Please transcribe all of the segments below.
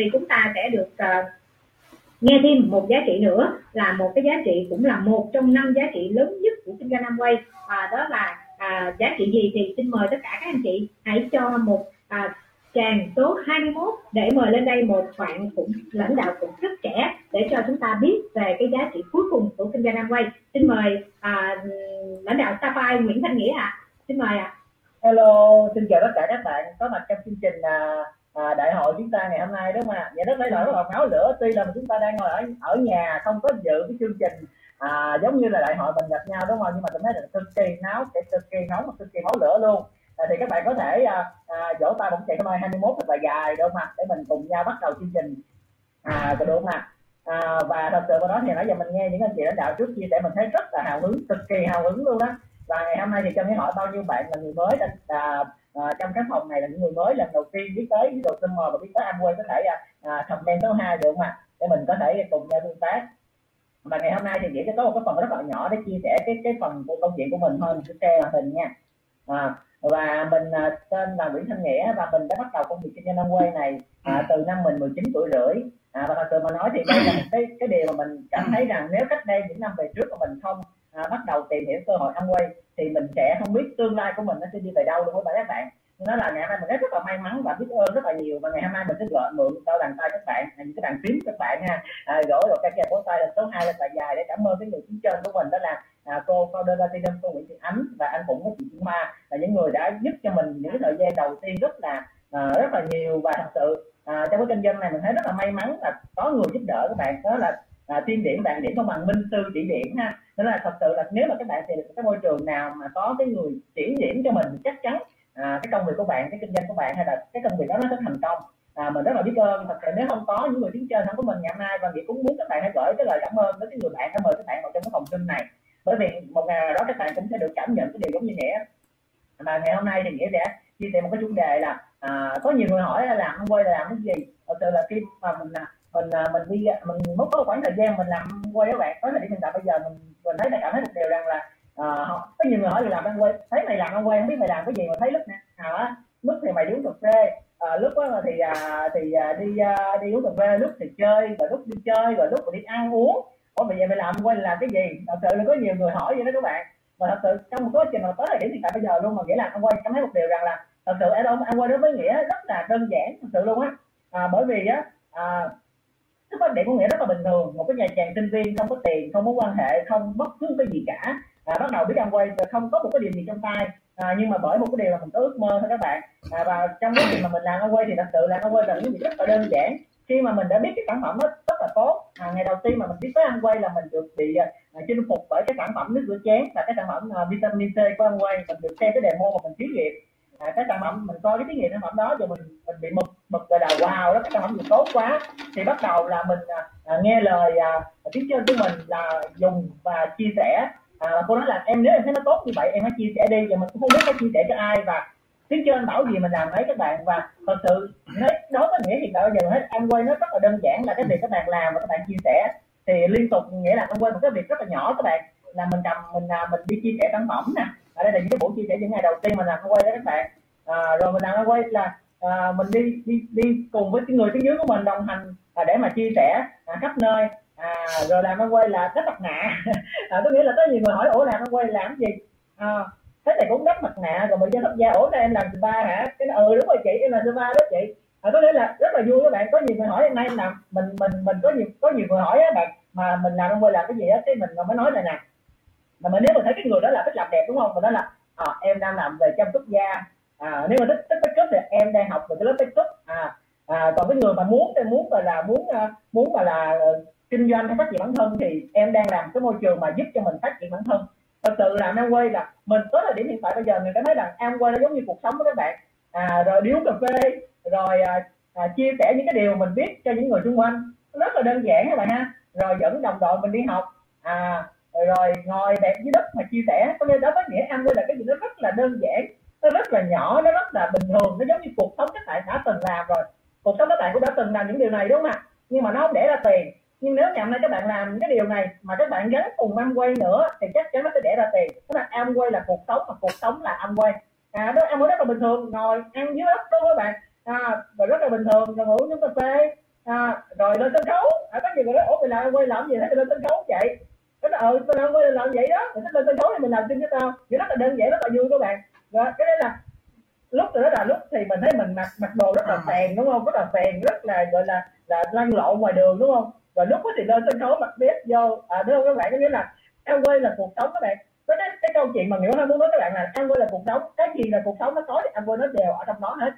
thì chúng ta sẽ được uh, nghe thêm một giá trị nữa là một cái giá trị cũng là một trong năm giá trị lớn nhất của kinh doanh Amway à, đó là à, giá trị gì thì xin mời tất cả các anh chị hãy cho một à, tràng số 21 để mời lên đây một bạn cũng lãnh đạo cũng rất trẻ để cho chúng ta biết về cái giá trị cuối cùng của kinh doanh Amway xin mời à, lãnh đạo Sapphire Nguyễn Thanh Nghĩa ạ à. xin mời ạ à. Hello xin chào tất cả các bạn có mặt trong chương trình à, à, đại hội chúng ta ngày hôm nay đúng không ạ vậy rất lấy lỗi là máu lửa tuy là chúng ta đang ngồi ở ở nhà không có dự cái chương trình à, giống như là đại hội mình gặp nhau đúng không? Nhưng mà tôi thấy là cực kỳ náo cực kỳ nóng và cực kỳ máu lửa luôn. À, thì các bạn có thể à, à, vỗ tay bóng chạy hôm nay 21 thật là dài đúng không ạ? Để mình cùng nhau bắt đầu chương trình. À đúng không ạ? À, và thật sự mà nói thì nãy giờ mình nghe những anh chị lãnh đạo trước chia sẻ mình thấy rất là hào hứng cực kỳ hào hứng luôn đó và ngày hôm nay thì trong cái hỏi bao nhiêu bạn là người mới đã à, à, trong cái phòng này là những người mới lần đầu tiên biết tới ví dụ mò và biết tới Amway có thể à, à comment số 2 được không ạ? Để mình có thể cùng nhau tương tác. Và ngày hôm nay thì chỉ có một cái phần rất là nhỏ để chia sẻ cái cái phần của câu chuyện của mình thôi mình sẽ share màn hình nha. À, và mình à, tên là Nguyễn Thanh Nghĩa và mình đã bắt đầu công việc kinh doanh Amway này à, từ năm mình 19 tuổi rưỡi. À, và thật sự mà nói thì đây là cái cái điều mà mình cảm thấy rằng nếu cách đây những năm về trước mà mình không à, bắt đầu tìm hiểu cơ hội Amway thì mình sẽ không biết tương lai của mình nó sẽ đi về đâu luôn với các bạn. Nó là ngày hôm nay mình rất, rất là may mắn và biết ơn rất là nhiều và ngày hôm nay mình sẽ gọi mượn đôi bàn tay các bạn à, những cái bàn phím các bạn ha. À, gửi một cái vỗ tay là số 2 là dài để cảm ơn cái người phía trên của mình đó là à, cô founder Platinum cô Nguyễn Thị Ánh và anh Phụng với chị Trung Ma là những người đã giúp cho mình những thời gian đầu tiên rất là à, rất là nhiều và thật sự à, trong cái kinh doanh này mình thấy rất là may mắn là có người giúp đỡ các bạn. Đó là à, tiên điển bạn điểm không bằng minh sư chỉ điểm ha. Nên là thật sự là nếu mà các bạn tìm được cái môi trường nào mà có cái người chỉ điểm cho mình chắc chắn à, cái công việc của bạn cái kinh doanh của bạn hay là cái công việc đó nó sẽ thành công. À, mình rất là biết ơn. Thật sự nếu không có những người đứng trên không có mình ngày hôm nay và nghĩ cũng muốn các bạn hãy gửi cái lời cảm ơn đến cái người bạn đã mời các bạn vào trong cái phòng sinh này. Bởi vì một ngày nào đó các bạn cũng sẽ được cảm nhận cái điều giống như nghĩa. Mà ngày hôm nay thì nghĩa sẽ chia sẻ một cái chủ đề là à, có nhiều người hỏi là làm quay là làm cái gì? Thật sự là khi mà mình à, mình à, mình đi à, mình mất có khoảng thời gian mình làm quay các bạn tới thời điểm hiện tại bây giờ mình mình thấy mình cảm thấy một điều rằng là uh, có nhiều người hỏi là làm ăn quay thấy mày làm ăn quay không biết mày làm cái gì mà thấy lúc nè? Á lúc thì mày đi uống cà phê à, lúc đó thì à, thì à, đi à, đi uống cà phê lúc thì chơi rồi lúc đi chơi rồi lúc thì đi ăn uống. Ủa bây giờ mày làm quay làm cái gì? Thật sự là có nhiều người hỏi vậy đó các bạn. Và thật sự trong một quá trình mà tới thời điểm hiện tại bây giờ luôn mà nghĩa là ăn quay cảm thấy một điều rằng là thật sự em ăn quay đối với nghĩa rất là đơn giản thật sự luôn á. À, bởi vì á à, cái quan điểm của nghĩa rất là bình thường. Một cái nhà chàng sinh viên không có tiền không có quan hệ không bất cứ cái gì cả. À, bắt đầu biết ăn quay không có một cái điều gì trong tay. À, nhưng mà bởi một cái điều là mình có ước mơ thôi các bạn. À, và trong quá trình mà mình làm ăn quay thì thật sự là ăn quay là những việc rất là đơn giản. Khi mà mình đã biết cái sản phẩm nó rất là tốt à, ngày đầu tiên mà mình biết tới ăn quay là mình được bị à, chinh phục bởi cái sản phẩm nước rửa chén và cái sản phẩm à, vitamin C của ăn quay. Mình được xem cái demo mà mình thí nghiệm à, cái sản phẩm mình coi cái thí nghiệm sản phẩm đó rồi mình mình bị mực mực rồi là wow đó cái sản phẩm gì tốt quá. Thì bắt đầu là mình à, à nghe lời à, tiếng trên của mình là dùng và chia sẻ. À, cô nói là em nếu em thấy nó tốt như vậy em hãy chia sẻ đi. Và mình cũng không biết phải chia sẻ cho ai và tiếng trên bảo gì mình làm đấy các bạn. Và thật sự nói đối với nghĩa hiện tại bây giờ hết anh quay nó rất là đơn giản là cái việc các bạn làm và các bạn chia sẻ. Thì liên tục nghĩa là anh quay một cái việc rất là nhỏ các bạn là mình cầm mình à, mình đi chia sẻ sản phẩm nè ở đây là những cái buổi chia sẻ những ngày đầu tiên mình làm quay đó các bạn. À, rồi mình làm quay là à, mình đi đi đi cùng với cái người phía dưới của mình đồng hành à, để mà chia sẻ à, khắp nơi. À, rồi làm quay là rất mặt nạ. À, tôi nghĩ là có nhiều người hỏi ủa làm quay làm gì? À, thế này cũng đắp mặt nạ. Rồi mình ra thấp da ủa đây em làm spa hả? Cái ừ đúng rồi chị em làm spa đó chị. À, có nghĩa là rất là vui các bạn. Có nhiều người hỏi hôm nay em làm? Mình mình mình có nhiều có nhiều người hỏi á bạn mà mình làm ăn quay làm cái gì á cái mình mới nói này nè mà mình nếu mà thấy cái người đó là thích làm đẹp đúng không? Mình nói là à, em đang làm về chăm sóc da. À, nếu mà thích thích make up thì em đang học về cái lớp make up à, à còn cái người mà muốn muốn gọi là muốn ờ, muốn mà là ờ, kinh doanh hay phát triển bản thân thì em đang làm cái môi trường mà giúp cho mình phát triển bản thân. Thật sự là Amway là mình tới thời điểm hiện tại bây giờ mình cảm thấy rằng Amway nó giống như cuộc sống của các bạn. À, rồi đi uống cà phê rồi à, à, chia sẻ những cái điều mình biết cho những người xung quanh. Rất là đơn giản các bạn ha. Rồi dẫn đồng đội mình đi học. À rồi ngồi đẹp dưới đất mà chia sẻ. Có nên đó có nghĩa Amway là cái gì nó rất là đơn giản nó rất là nhỏ nó rất là bình thường nó giống như cuộc sống các bạn đã từng làm rồi. Cuộc sống các bạn cũng đã từng làm những điều này đúng không ạ? Nhưng mà nó không để ra tiền. Nhưng nếu ngày hôm nay các bạn làm cái điều này mà các bạn gắn cùng ăn quay nữa thì chắc chắn nó sẽ để ra tiền. Tức là ăn quay là cuộc sống mà cuộc sống là ăn quay. à đó Amway rất là bình thường. Ngồi ăn dưới đất đúng không các bạn? À, và rất là bình thường. Rồi ngủ uống cà phê. À, rồi lên sân khấu. À, có nhiều người nói ủa mình làm quay làm gì? Thế lên sân khấu vậy? Cái là ừ tôi làm quay làm vậy đó. Mình thích lên sân khấu thì mình làm chung với tao. Thì rất là đơn giản rất là vui các bạn. Rồi cái đấy là lúc đó là lúc thì mình thấy mình mặc mặc đồ rất là phèn đúng không? Rất là phèn rất là gọi là là lăn lộn ngoài đường đúng không? Rồi lúc đó thì lên sân khấu mặc vest vô. À đúng không các bạn? Có nghĩa là em quay là cuộc sống các bạn. Cái, cái, cái câu chuyện mà nghĩa muốn nói các bạn là ăn quay là cuộc sống. Cái gì là cuộc sống nó có thì ăn quay nó đều ở trong đó hết.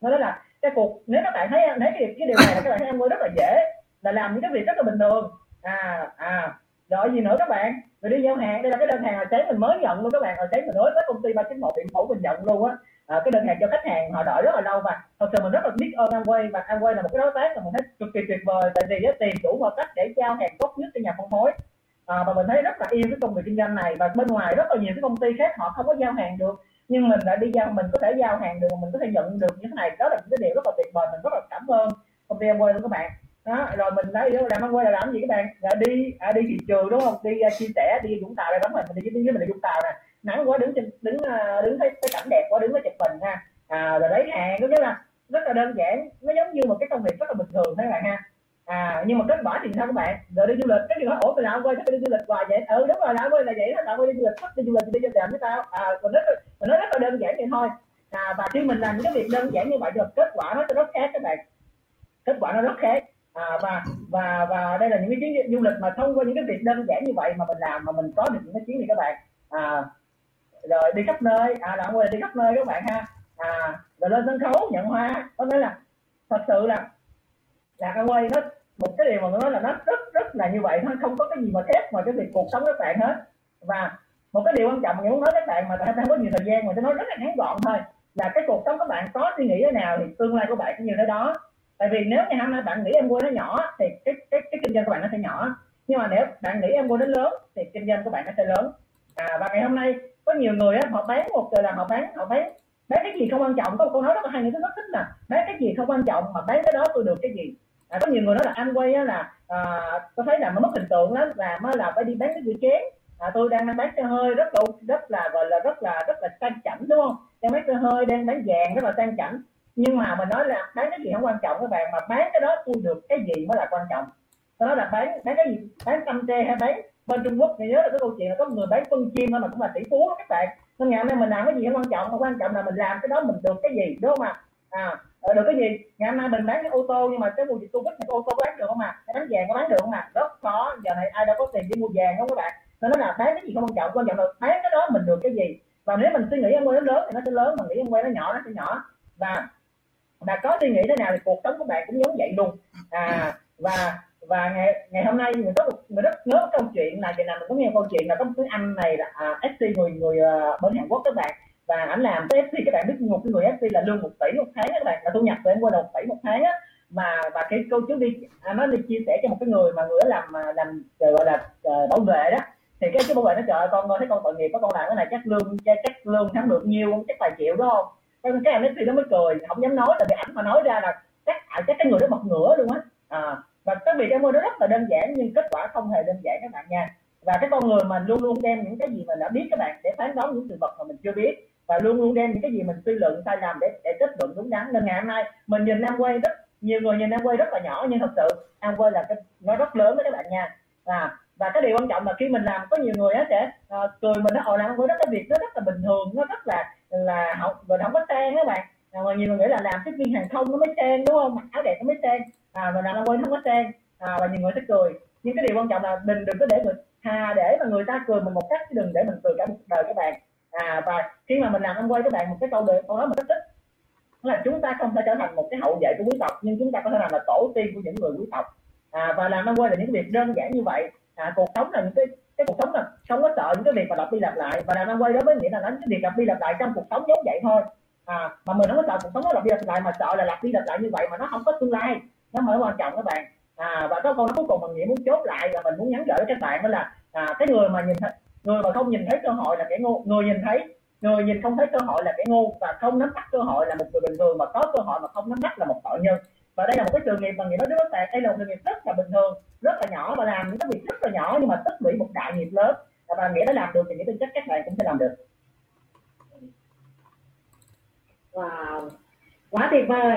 Nó nói là cái cuộc nếu các bạn thấy thấy cái, cái điều này là các bạn thấy ăn quay rất là dễ là làm những cái việc rất là bình thường. À à rồi gì nữa các bạn? Mình đi giao hàng đây là cái đơn hàng hồi sáng mình mới nhận luôn các bạn. Hồi sáng mình nói với công ty ba chín một điện phủ mình nhận luôn á. À, cái đơn hàng cho khách hàng họ đợi rất là lâu và thật sự mình rất là biết ơn Amway và Amway là một cái đối tác mà mình thấy cực kỳ tuyệt vời. Tại vì á, tiền chủ mọi cách để giao hàng tốt nhất cho nhà phân phối. À, và mình thấy rất là yêu cái công việc kinh doanh này. Và bên ngoài rất là nhiều cái công ty khác họ không có giao hàng được. Nhưng mình đã đi giao mình có thể giao hàng được mình có thể nhận được như thế này. Đó là những cái điều rất là tuyệt vời. Mình rất là cảm ơn công ty Amway luôn các bạn đó rồi mình nói yêu làm ăn quay là làm gì các bạn? Là đi à, đi thị trường đúng không? Đi uh, chia sẻ đi Vũng Tàu đây đóng mình mình đi với mình đi Vũng Tàu nè. Nắng quá đứng trên đứng à, đứng thấy cái cảnh đẹp quá đứng với chụp hình ha. À, rồi lấy hàng có nghĩa là rất là đơn giản nó giống như một cái công việc rất là bình thường thế các bạn ha. À nhưng mà kết quả thì sao các bạn? Rồi đi du lịch cái gì hỏi ủa mình làm quay chắc đi du lịch hoài vậy? Ừ đúng rồi làm quay là vậy đó làm quay đi du lịch thích đi du lịch thì đi làm với tao à mình nói mình nói rất là đơn giản vậy thôi. À và khi mình làm những cái việc đơn giản như vậy được kết quả nó sẽ rất khác các bạn. Kết quả nó rất khác à, và và và đây là những cái chuyến du lịch mà thông qua những cái việc đơn giản như vậy mà mình làm mà mình có được những cái chuyến này các bạn. À, rồi đi khắp nơi. À là quay đi khắp nơi các bạn ha. À rồi lên sân khấu nhận hoa. Có nghĩa là thật sự là là cái quay nó một cái điều mà nó nói là nó rất rất là như vậy nó không có cái gì mà khác mà cái việc cuộc sống các bạn hết. Và một cái điều quan trọng mà mình muốn nói các bạn mà tại không có nhiều thời gian mà tôi nói rất là ngắn gọn thôi. Là cái cuộc sống các bạn có suy nghĩ thế nào thì tương lai của bạn cũng như thế đó tại vì nếu ngày hôm nay bạn nghĩ em mua nó nhỏ thì cái cái cái kinh doanh của bạn nó sẽ nhỏ. Nhưng mà nếu bạn nghĩ em mua nó lớn thì kinh doanh của bạn nó sẽ lớn. À và ngày hôm nay có nhiều người á họ bán một là họ bán họ bán bán cái gì không quan trọng. Có một câu nói rất là hay người tôi rất thích là bán cái gì không quan trọng mà bán cái đó tôi được cái gì. À, có nhiều người nói là anh quay á là à, tôi thấy là mất hình tượng lắm là mới là phải đi bán cái gì chén. À, tôi đang bán xe hơi rất là rất là gọi là rất là rất là sang chảnh đúng không? Đang bán xe hơi đang bán vàng rất là sang chảnh nhưng mà mình nói là bán cái gì không quan trọng các bạn, mà bán cái đó tôi được cái gì mới là quan trọng. Tôi nói là bán bán cái gì? Bán tâm tre hay bán? Bên Trung Quốc thì nhớ là cái câu chuyện là có người bán phân chim thôi mà cũng là tỷ phú các bạn. Nên ngày hôm nay mình làm cái gì không quan trọng, mà quan trọng là mình làm cái đó mình được cái gì, đúng không ạ? À? à được cái gì? Ngày hôm nay mình bán cái ô tô nhưng mà cái mùa dịch covid thì ô tô có bán được không ạ? À? bán vàng có bán được không ạ? À? rất khó giờ này ai đâu có tiền đi mua vàng không các bạn. Nên nó là bán cái gì không quan trọng quan trọng là bán cái đó mình được cái gì. Và nếu mình suy nghĩ em quay nó lớn thì nó sẽ lớn mà nghĩ em quay nó nhỏ nó sẽ nhỏ. Và bạn có suy nghĩ thế nào thì cuộc sống của bạn cũng giống vậy luôn. À và và ngày ngày hôm nay mình rất mình rất nhớ câu chuyện là ngày nào mình có nghe câu chuyện là có một cái anh này là à, FC người người uh, bên Hàn Quốc các bạn. Và ảnh làm cái FC các bạn biết một cái người FC là lương một tỷ một tháng các bạn là thu nhập của em qua đầu tỷ một tháng á. Mà và cái câu trước đi à, nó đi chia sẻ cho một cái người mà người đó làm à, làm ờ, gọi là uh, bảo vệ đó. Thì cái cái bảo vệ nó trời ơi, con thấy con tội nghiệp có con làm cái này chắc lương chắc lương tháng được nhiêu chắc vài triệu đúng không? Cái cái NFT nó mới cười. Không dám nói là vì ảnh mà nói ra là chắc à, chắc cái người đó bật ngửa luôn á. À, và cái việc em nó rất là đơn giản nhưng kết quả không hề đơn giản các bạn nha. Và cái con người mà luôn luôn đem những cái gì mình đã biết các bạn để phán đoán những sự vật mà mình chưa biết và luôn luôn đem những cái gì mình suy luận sai lầm để để kết luận đúng đắn. Nên ngày hôm nay mình nhìn Nam quay rất nhiều người nhìn Nam quay rất là nhỏ nhưng thật sự Nam quay là cái nó rất lớn đó các bạn nha. À, và cái điều quan trọng là khi mình làm có nhiều người á sẽ uh, cười mình nó ồ làm quay rất cái việc nó rất là bình thường nó rất là là học và không có tên các bạn. À, mà nhiều người nghĩ là làm tiếp viên hàng không nó mới tên đúng không? Mặc áo đẹp nó mới tên. À mà làm quên không có tên. À, và nhiều người sẽ cười. Nhưng cái điều quan trọng là mình đừng có để người hà để mà người ta cười mình một cách chứ đừng để mình cười cả một đời các bạn. À và khi mà mình làm ăn quay các bạn một cái câu đề câu nói mình rất thích là chúng ta không thể trở thành một cái hậu vệ của quý tộc nhưng chúng ta có thể làm là tổ tiên của những người quý tộc. À, và làm ăn quay là những việc đơn giản như vậy. À, cuộc sống là những cái cái cuộc sống là không có sợ những cái việc mà lặp đi lặp lại. Và đàn ông quay đó với nghĩa là nó cái việc lặp đi lặp lại trong cuộc sống giống vậy thôi. À, mà mình không có sợ cuộc sống nó lặp đi lặp lại mà sợ là lặp đi lặp lại như vậy mà nó không có tương lai. Nó mới quan trọng các bạn. À, và có câu nói cuối cùng mình nghĩ muốn chốt lại và mình muốn nhắn gửi các bạn đó là à, cái người mà nhìn thấy người mà không nhìn thấy cơ hội là kẻ ngu. Người nhìn thấy người nhìn không thấy cơ hội là kẻ ngu. Và không nắm bắt cơ hội là một người bình thường mà có cơ hội mà không nắm bắt là một tội nhân và đây là một cái sự nghiệp mà nghĩa nói rất là đây là một sự nghiệp rất là bình thường, rất là nhỏ và làm những cái việc rất là nhỏ nhưng mà tích lũy một đại nghiệp lớn. Và nghĩa đã làm được thì nghĩa tin chắc các bạn cũng sẽ làm được. Wow, quá tuyệt vời.